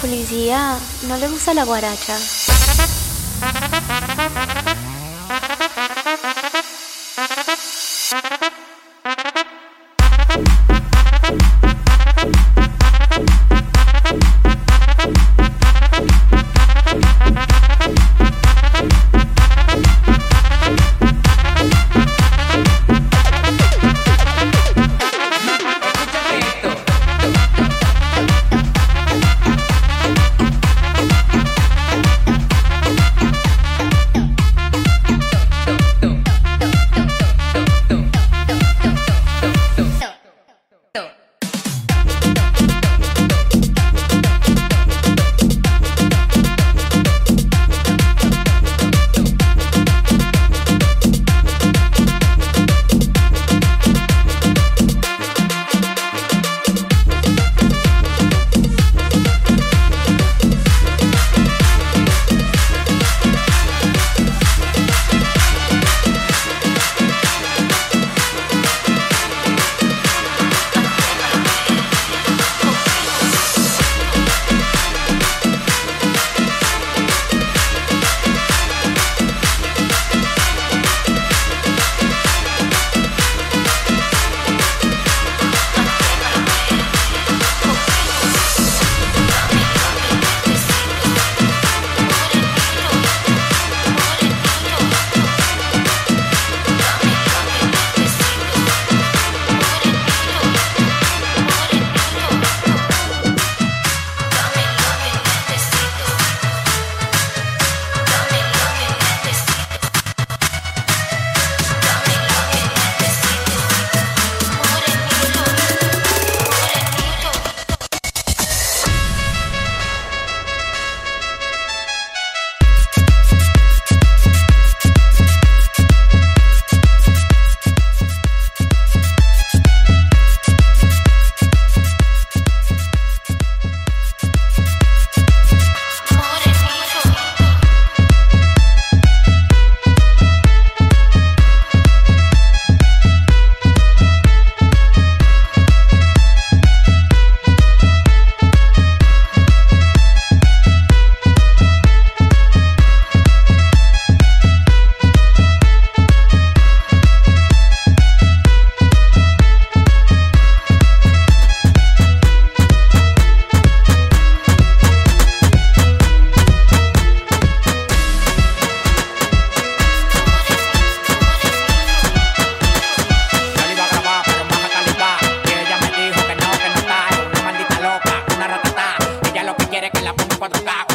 policía no le gusta la guaracha. back.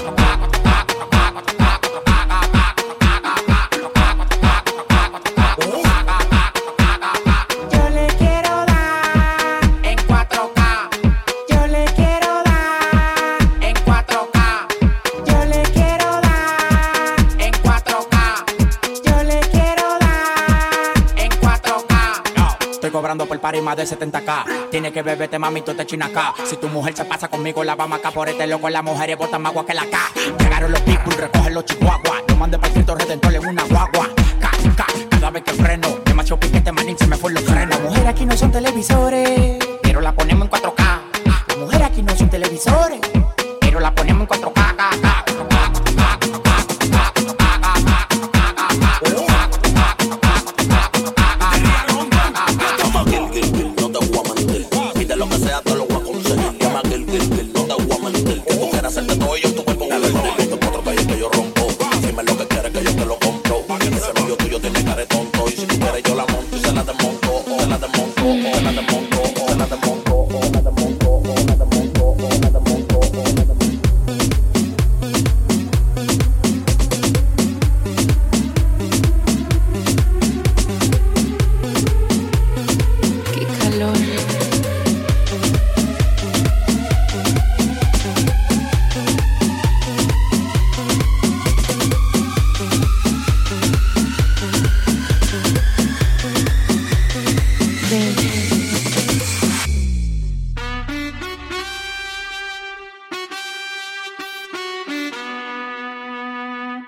De 70k. Tiene que beberte, mami, tú te china acá. Si tu mujer se pasa conmigo, la vamos acá por este loco. Las mujeres botan más agua que la K. Llegaron los people, recogen los chihuahuas. Yo mandé para redentor en una guagua. K, K, cada vez que freno. Demasiado piquete, manín, se me fue los frenos. Las mujeres aquí no son televisores, pero la ponemos en 4K. Las mujeres aquí no son televisores,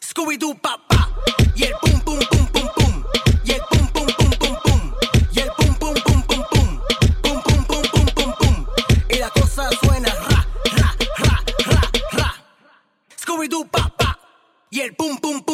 Scooby-Doo, papá. Y el pum, pum, pum, pum, pum. Y el pum, pum, pum, pum, pum. Y el pum, pum, pum, pum, pum. Pum, pum, pum, pum, pum, pum. Y la cosa suena ra, ra, ra, ra, ra. Scooby-Doo, papá. Y el pum, pum, pum.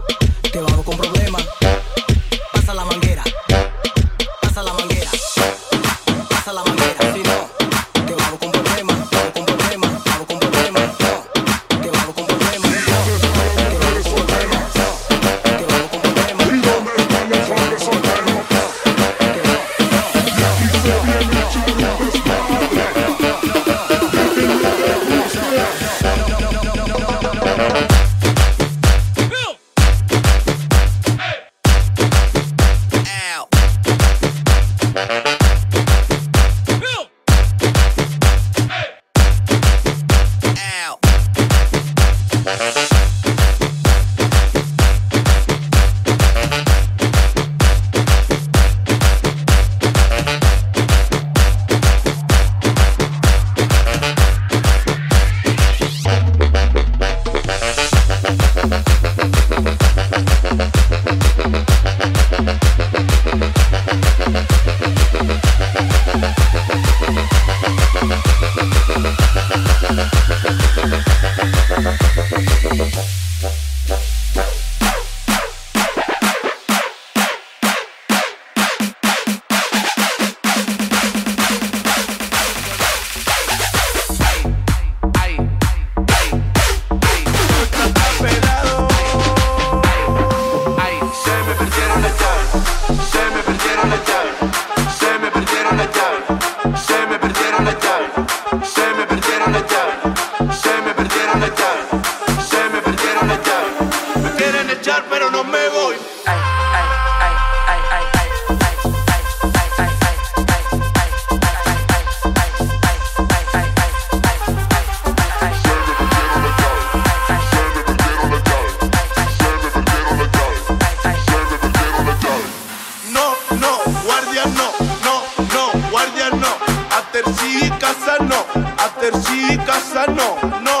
Mastercita, no, no.